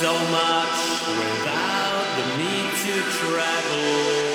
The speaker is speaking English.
So much without the need to travel.